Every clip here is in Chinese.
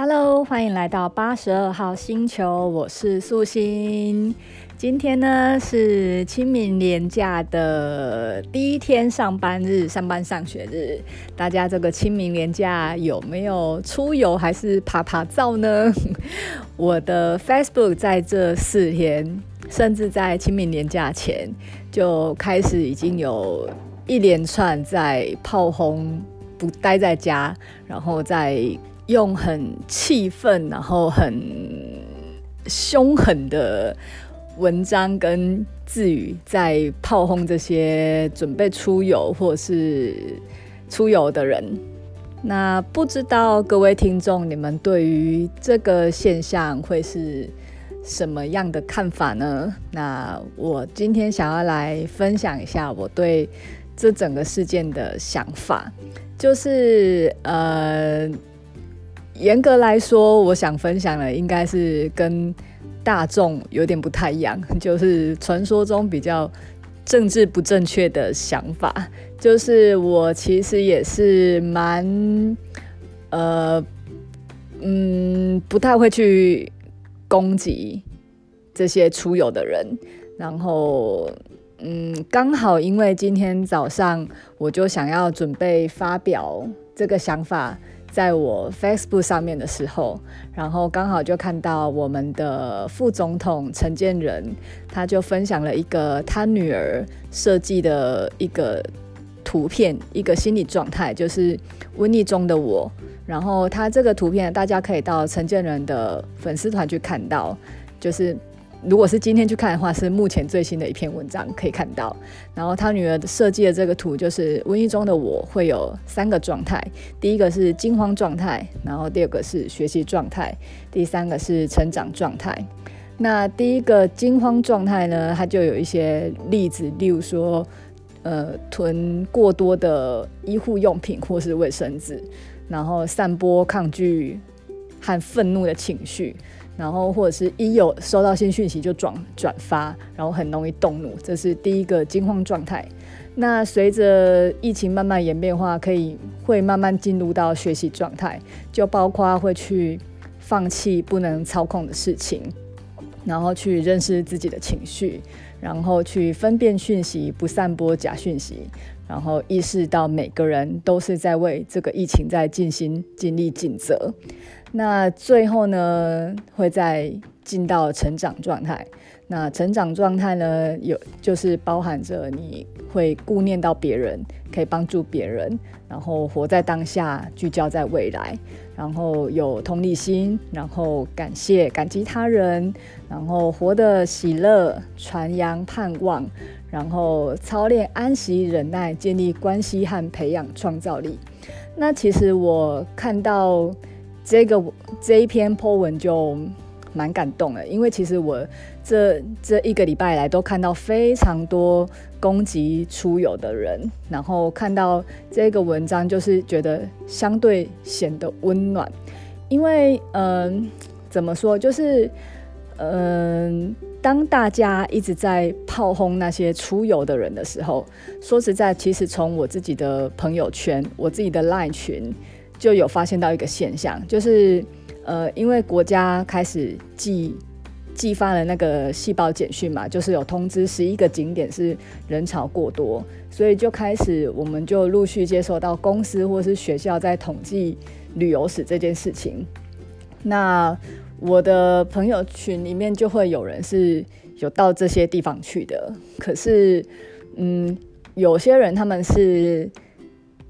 Hello，欢迎来到八十二号星球，我是素心。今天呢是清明连假的第一天上班日，上班上学日。大家这个清明连假有没有出游还是爬爬照呢？我的 Facebook 在这四天，甚至在清明连假前就开始已经有一连串在炮轰，不待在家，然后在。用很气愤，然后很凶狠的文章跟字语，在炮轰这些准备出游或是出游的人。那不知道各位听众，你们对于这个现象会是什么样的看法呢？那我今天想要来分享一下我对这整个事件的想法，就是呃。严格来说，我想分享的应该是跟大众有点不太一样，就是传说中比较政治不正确的想法。就是我其实也是蛮呃嗯不太会去攻击这些出游的人，然后嗯刚好因为今天早上我就想要准备发表这个想法。在我 Facebook 上面的时候，然后刚好就看到我们的副总统陈建仁，他就分享了一个他女儿设计的一个图片，一个心理状态，就是瘟疫中的我。然后他这个图片，大家可以到陈建仁的粉丝团去看到，就是。如果是今天去看的话，是目前最新的一篇文章可以看到。然后他女儿设计的这个图，就是瘟疫中的我会有三个状态：第一个是惊慌状态，然后第二个是学习状态，第三个是成长状态。那第一个惊慌状态呢，它就有一些例子，例如说，呃，囤过多的医护用品或是卫生纸，然后散播抗拒和愤怒的情绪。然后，或者是一有收到新讯息就转转发，然后很容易动怒，这是第一个惊慌状态。那随着疫情慢慢演变的话，可以会慢慢进入到学习状态，就包括会去放弃不能操控的事情，然后去认识自己的情绪，然后去分辨讯息，不散播假讯息，然后意识到每个人都是在为这个疫情在尽心尽力尽责。那最后呢，会再进到成长状态。那成长状态呢，有就是包含着你会顾念到别人，可以帮助别人，然后活在当下，聚焦在未来，然后有同理心，然后感谢、感激他人，然后活得喜乐，传扬盼望，然后操练安息、忍耐，建立关系和培养创造力。那其实我看到。这个这一篇 po 文就蛮感动的，因为其实我这这一个礼拜来都看到非常多攻击出游的人，然后看到这个文章，就是觉得相对显得温暖，因为嗯、怎么说，就是嗯、当大家一直在炮轰那些出游的人的时候，说实在，其实从我自己的朋友圈，我自己的 Line 群。就有发现到一个现象，就是呃，因为国家开始寄寄发了那个细胞简讯嘛，就是有通知十一个景点是人潮过多，所以就开始我们就陆续接收到公司或是学校在统计旅游史这件事情。那我的朋友群里面就会有人是有到这些地方去的，可是嗯，有些人他们是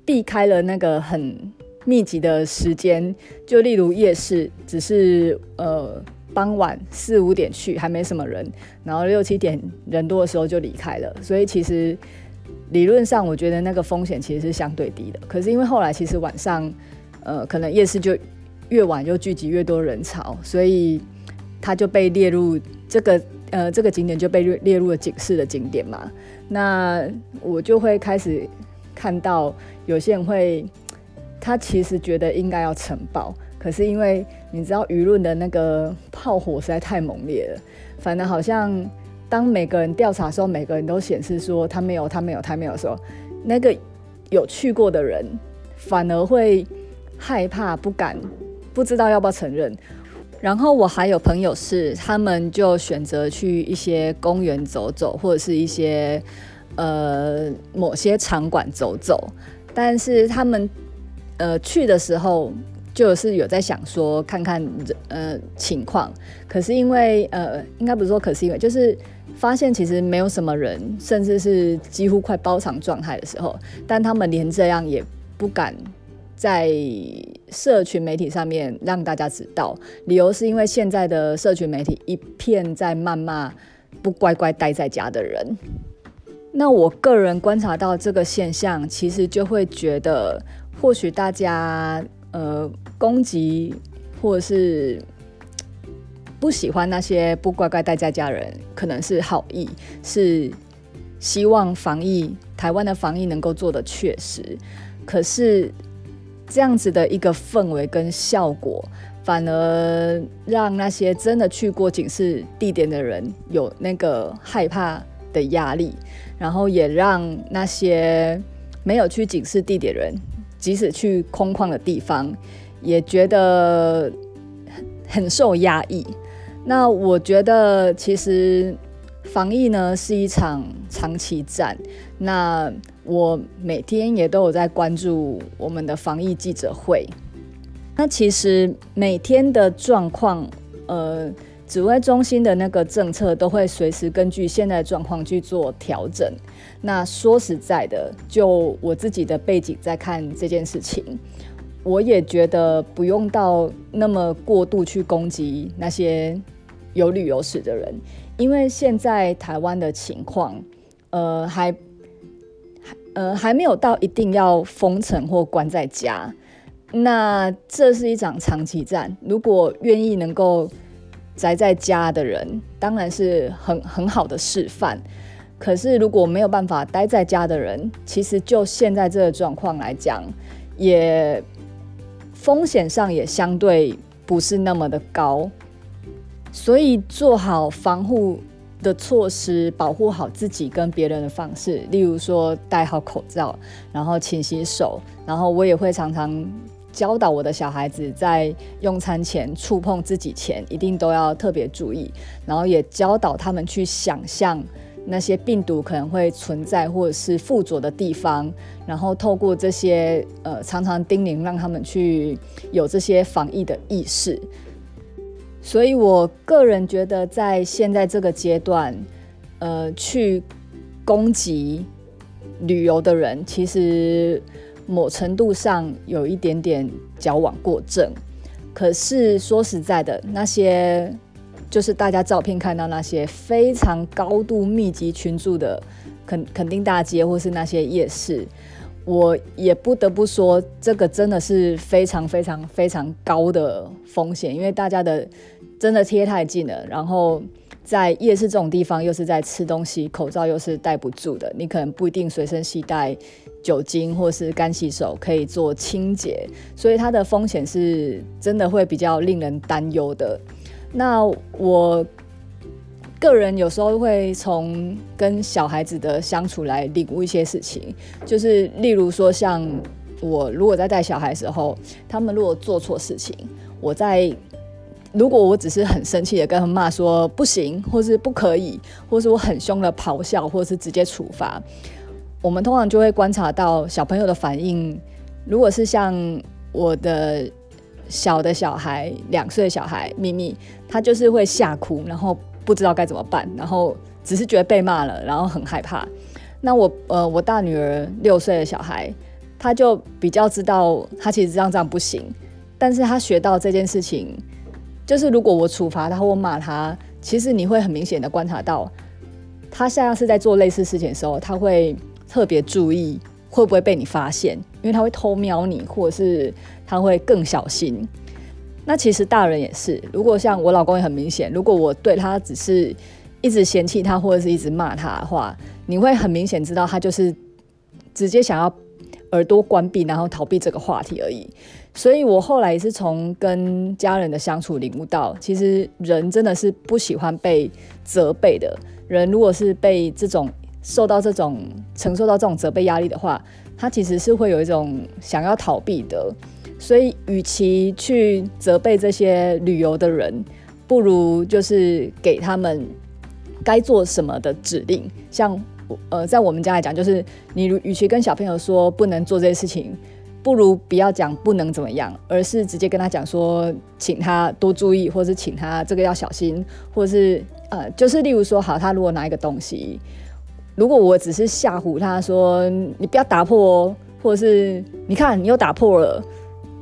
避开了那个很。密集的时间，就例如夜市，只是呃傍晚四五点去，还没什么人，然后六七点人多的时候就离开了。所以其实理论上，我觉得那个风险其实是相对低的。可是因为后来其实晚上，呃，可能夜市就越晚就聚集越多人潮，所以它就被列入这个呃这个景点就被列入了警示的景点嘛。那我就会开始看到有些人会。他其实觉得应该要呈报，可是因为你知道舆论的那个炮火实在太猛烈了，反而好像当每个人调查的时候，每个人都显示说他没有，他没有，他没有的时候，那个有去过的人反而会害怕，不敢不知道要不要承认。然后我还有朋友是，他们就选择去一些公园走走，或者是一些呃某些场馆走走，但是他们呃去的时候。就是有在想说看看呃情况，可是因为呃应该不是说，可是因为就是发现其实没有什么人，甚至是几乎快包场状态的时候，但他们连这样也不敢在社群媒体上面让大家知道，理由是因为现在的社群媒体一片在谩骂不乖乖待在家的人。那我个人观察到这个现象，其实就会觉得或许大家。呃，攻击或者是不喜欢那些不乖乖待在家人，可能是好意，是希望防疫台湾的防疫能够做的确实。可是这样子的一个氛围跟效果，反而让那些真的去过警示地点的人有那个害怕的压力，然后也让那些没有去警示地点的人。即使去空旷的地方，也觉得很受压抑。那我觉得，其实防疫呢是一场长期战。那我每天也都有在关注我们的防疫记者会。那其实每天的状况，呃。指挥中心的那个政策都会随时根据现在的状况去做调整。那说实在的，就我自己的背景在看这件事情，我也觉得不用到那么过度去攻击那些有旅游史的人，因为现在台湾的情况，呃，还呃还没有到一定要封城或关在家。那这是一场长期战，如果愿意能够。宅在家的人当然是很很好的示范，可是如果没有办法待在家的人，其实就现在这个状况来讲，也风险上也相对不是那么的高，所以做好防护的措施，保护好自己跟别人的方式，例如说戴好口罩，然后勤洗手，然后我也会常常。教导我的小孩子在用餐前触碰自己前，一定都要特别注意。然后也教导他们去想象那些病毒可能会存在或者是附着的地方，然后透过这些呃常常叮咛，让他们去有这些防疫的意识。所以我个人觉得，在现在这个阶段，呃，去攻击旅游的人，其实。某程度上有一点点矫枉过正，可是说实在的，那些就是大家照片看到那些非常高度密集群住的肯肯定大街或是那些夜市，我也不得不说，这个真的是非常非常非常高的风险，因为大家的真的贴太近了，然后。在夜市这种地方，又是在吃东西，口罩又是戴不住的，你可能不一定随身携带酒精或是干洗手可以做清洁，所以它的风险是真的会比较令人担忧的。那我个人有时候会从跟小孩子的相处来领悟一些事情，就是例如说，像我如果在带小孩的时候，他们如果做错事情，我在。如果我只是很生气的跟他们骂说不行，或是不可以，或是我很凶的咆哮，或是直接处罚，我们通常就会观察到小朋友的反应。如果是像我的小的小孩，两岁小孩咪咪，他就是会吓哭，然后不知道该怎么办，然后只是觉得被骂了，然后很害怕。那我呃，我大女儿六岁的小孩，他就比较知道，他其实这样这样不行，但是他学到这件事情。就是如果我处罚他或骂他，其实你会很明显的观察到，他下次在做类似事情的时候，他会特别注意会不会被你发现，因为他会偷瞄你，或者是他会更小心。那其实大人也是，如果像我老公也很明显，如果我对他只是一直嫌弃他或者是一直骂他的话，你会很明显知道他就是直接想要耳朵关闭，然后逃避这个话题而已。所以我后来也是从跟家人的相处领悟到，其实人真的是不喜欢被责备的。人如果是被这种受到这种承受到这种责备压力的话，他其实是会有一种想要逃避的。所以与其去责备这些旅游的人，不如就是给他们该做什么的指令。像呃，在我们家来讲，就是你与其跟小朋友说不能做这些事情，不如不要讲不能怎么样，而是直接跟他讲说，请他多注意，或是请他这个要小心，或是呃，就是例如说，好，他如果拿一个东西，如果我只是吓唬他说你不要打破哦，或者是你看你又打破了，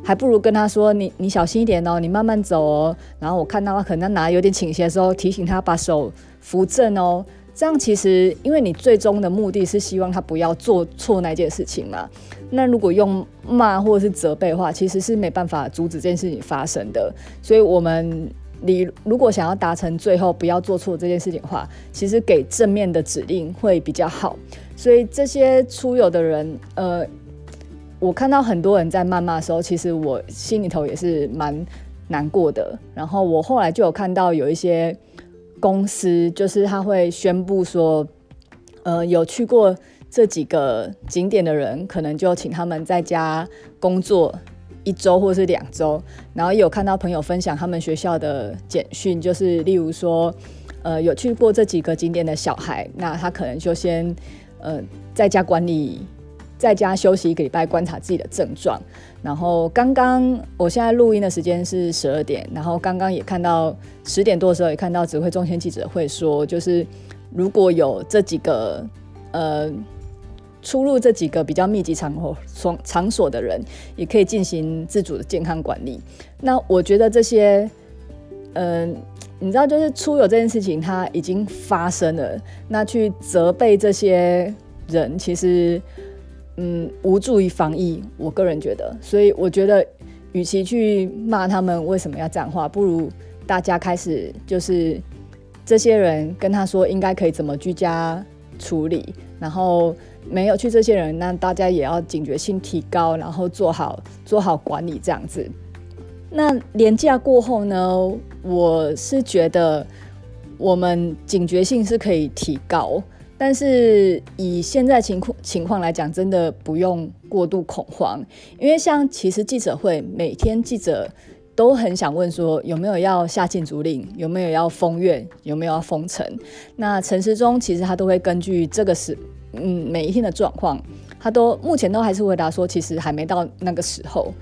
还不如跟他说你你小心一点哦，你慢慢走哦。然后我看到他可能拿有点倾斜的时候，提醒他把手扶正哦。这样其实，因为你最终的目的是希望他不要做错那件事情嘛。那如果用骂或者是责备的话，其实是没办法阻止这件事情发生的。所以，我们你如果想要达成最后不要做错这件事情的话，其实给正面的指令会比较好。所以这些出游的人，呃，我看到很多人在谩骂的时候，其实我心里头也是蛮难过的。然后我后来就有看到有一些。公司就是他会宣布说，呃，有去过这几个景点的人，可能就请他们在家工作一周或是两周。然后有看到朋友分享他们学校的简讯，就是例如说，呃，有去过这几个景点的小孩，那他可能就先呃在家管理。在家休息一个礼拜，观察自己的症状。然后刚刚，我现在录音的时间是十二点。然后刚刚也看到十点多的时候，也看到指挥中心记者会说，就是如果有这几个呃出入这几个比较密集场所场所的人，也可以进行自主的健康管理。那我觉得这些，嗯、你知道，就是出游这件事情它已经发生了，那去责备这些人，其实。嗯，无助于防疫，我个人觉得，所以我觉得，与其去骂他们为什么要这样话，不如大家开始就是这些人跟他说应该可以怎么居家处理，然后没有去这些人，那大家也要警觉性提高，然后做好做好管理这样子。那连假过后呢，我是觉得我们警觉性是可以提高。但是以现在情况情况来讲，真的不用过度恐慌，因为像其实记者会每天记者都很想问说有没有要下禁足令，有没有要封院，有没有要封城。那陈时中其实他都会根据这个时嗯每一天的状况，他都目前都还是回答说其实还没到那个时候。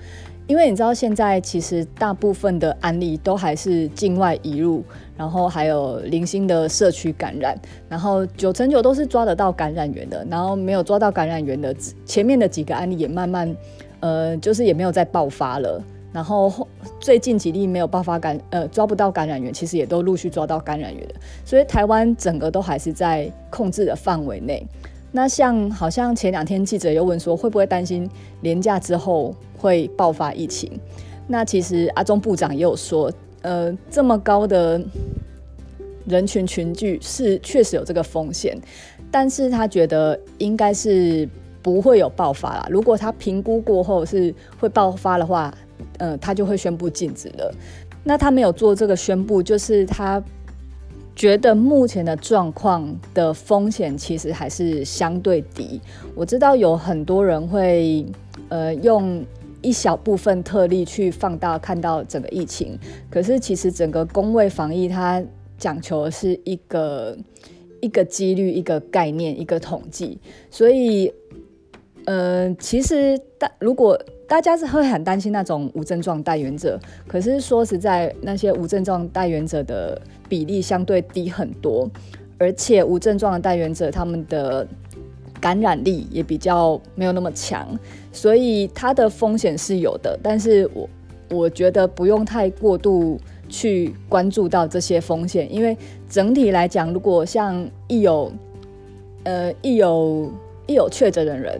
因为你知道，现在其实大部分的案例都还是境外移入，然后还有零星的社区感染，然后九成九都是抓得到感染源的，然后没有抓到感染源的，前面的几个案例也慢慢，呃，就是也没有再爆发了，然后最近几例没有爆发感，呃，抓不到感染源，其实也都陆续抓到感染源的，所以台湾整个都还是在控制的范围内。那像好像前两天记者又问说，会不会担心连假之后会爆发疫情？那其实阿中部长也有说，呃，这么高的人群群聚是确实有这个风险，但是他觉得应该是不会有爆发啦。如果他评估过后是会爆发的话，呃，他就会宣布禁止了。那他没有做这个宣布，就是他。觉得目前的状况的风险其实还是相对低。我知道有很多人会呃用一小部分特例去放大看到整个疫情，可是其实整个公卫防疫它讲求的是一个一个几率、一个概念、一个统计，所以呃其实大如果。大家是会很担心那种无症状带源者，可是说实在，那些无症状带源者的比例相对低很多，而且无症状的带源者他们的感染力也比较没有那么强，所以它的风险是有的。但是我我觉得不用太过度去关注到这些风险，因为整体来讲，如果像一有呃一有一有确诊的人。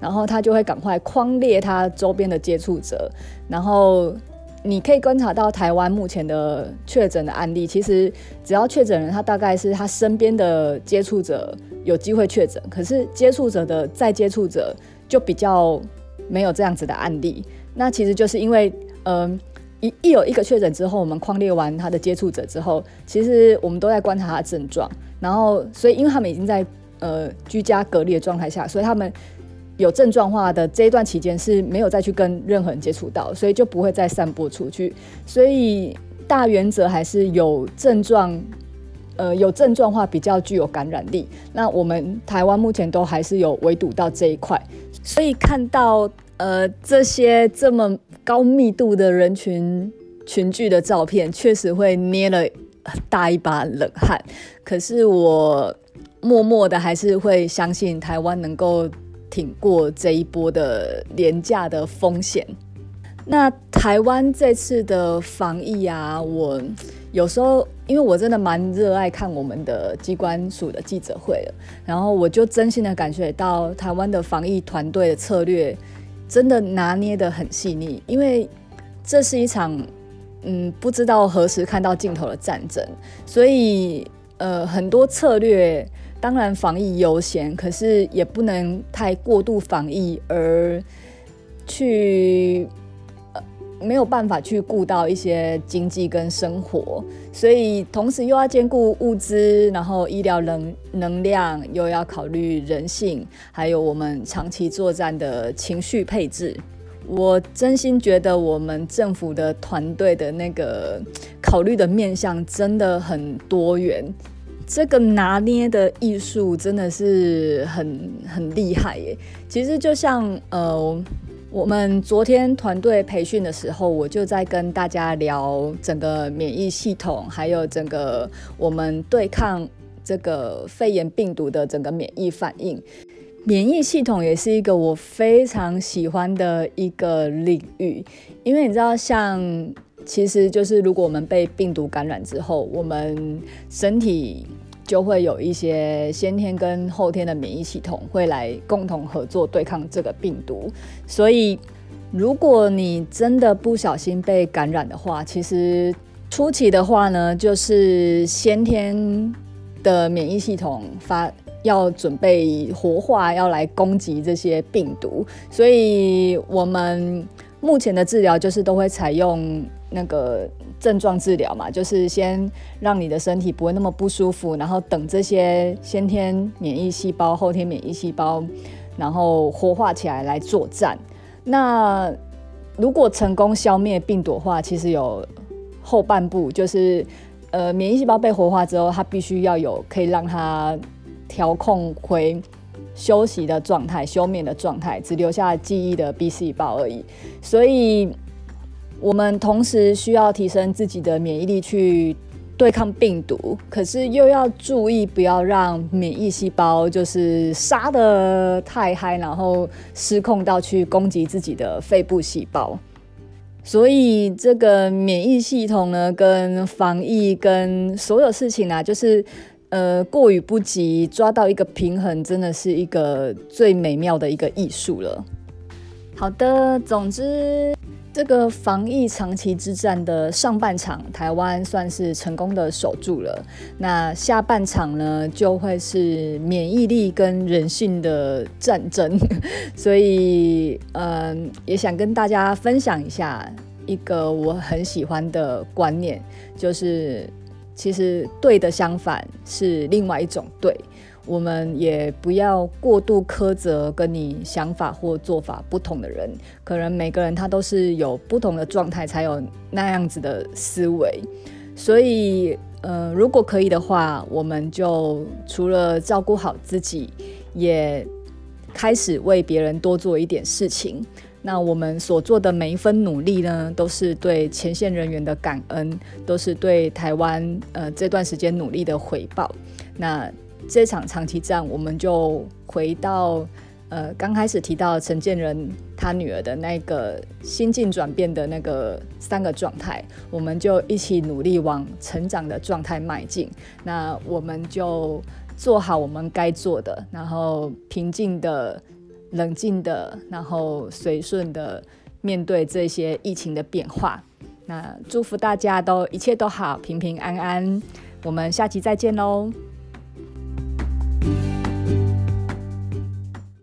然后他就会赶快框列他周边的接触者，然后你可以观察到台湾目前的确诊的案例，其实只要确诊人，他大概是他身边的接触者有机会确诊，可是接触者的再接触者就比较没有这样子的案例。那其实就是因为，嗯，一一有一个确诊之后，我们框列完他的接触者之后，其实我们都在观察他的症状，然后所以因为他们已经在呃居家隔离的状态下，所以他们。有症状化的这一段期间是没有再去跟任何人接触到，所以就不会再散播出去。所以大原则还是有症状，呃，有症状化比较具有感染力。那我们台湾目前都还是有围堵到这一块，所以看到呃这些这么高密度的人群群聚的照片，确实会捏了大一把冷汗。可是我默默的还是会相信台湾能够。挺过这一波的廉价的风险。那台湾这次的防疫啊，我有时候因为我真的蛮热爱看我们的机关署的记者会了，然后我就真心的感觉到台湾的防疫团队的策略真的拿捏得很细腻，因为这是一场嗯不知道何时看到尽头的战争，所以呃很多策略。当然防疫优先，可是也不能太过度防疫而去呃没有办法去顾到一些经济跟生活，所以同时又要兼顾物资，然后医疗能能量，又要考虑人性，还有我们长期作战的情绪配置。我真心觉得我们政府的团队的那个考虑的面向真的很多元。这个拿捏的艺术真的是很很厉害耶！其实就像呃，我们昨天团队培训的时候，我就在跟大家聊整个免疫系统，还有整个我们对抗这个肺炎病毒的整个免疫反应。免疫系统也是一个我非常喜欢的一个领域，因为你知道，像其实就是如果我们被病毒感染之后，我们身体就会有一些先天跟后天的免疫系统会来共同合作对抗这个病毒，所以如果你真的不小心被感染的话，其实初期的话呢，就是先天的免疫系统发要准备活化，要来攻击这些病毒，所以我们目前的治疗就是都会采用那个。症状治疗嘛，就是先让你的身体不会那么不舒服，然后等这些先天免疫细胞、后天免疫细胞，然后活化起来来作战。那如果成功消灭病毒的话，其实有后半部，就是呃，免疫细胞被活化之后，它必须要有可以让它调控回休息的状态、休眠的状态，只留下记忆的 B 细胞而已。所以。我们同时需要提升自己的免疫力去对抗病毒，可是又要注意不要让免疫细胞就是杀得太嗨，然后失控到去攻击自己的肺部细胞。所以这个免疫系统呢，跟防疫跟所有事情啊，就是呃过与不及，抓到一个平衡，真的是一个最美妙的一个艺术了。好的，总之。这个防疫长期之战的上半场，台湾算是成功的守住了。那下半场呢，就会是免疫力跟人性的战争。所以，嗯，也想跟大家分享一下一个我很喜欢的观念，就是其实对的相反是另外一种对。我们也不要过度苛责跟你想法或做法不同的人，可能每个人他都是有不同的状态，才有那样子的思维。所以，呃，如果可以的话，我们就除了照顾好自己，也开始为别人多做一点事情。那我们所做的每一分努力呢，都是对前线人员的感恩，都是对台湾呃这段时间努力的回报。那。这场长期战，我们就回到呃刚开始提到陈建仁他女儿的那个心境转变的那个三个状态，我们就一起努力往成长的状态迈进。那我们就做好我们该做的，然后平静的、冷静的，然后随顺的面对这些疫情的变化。那祝福大家都一切都好，平平安安。我们下期再见喽。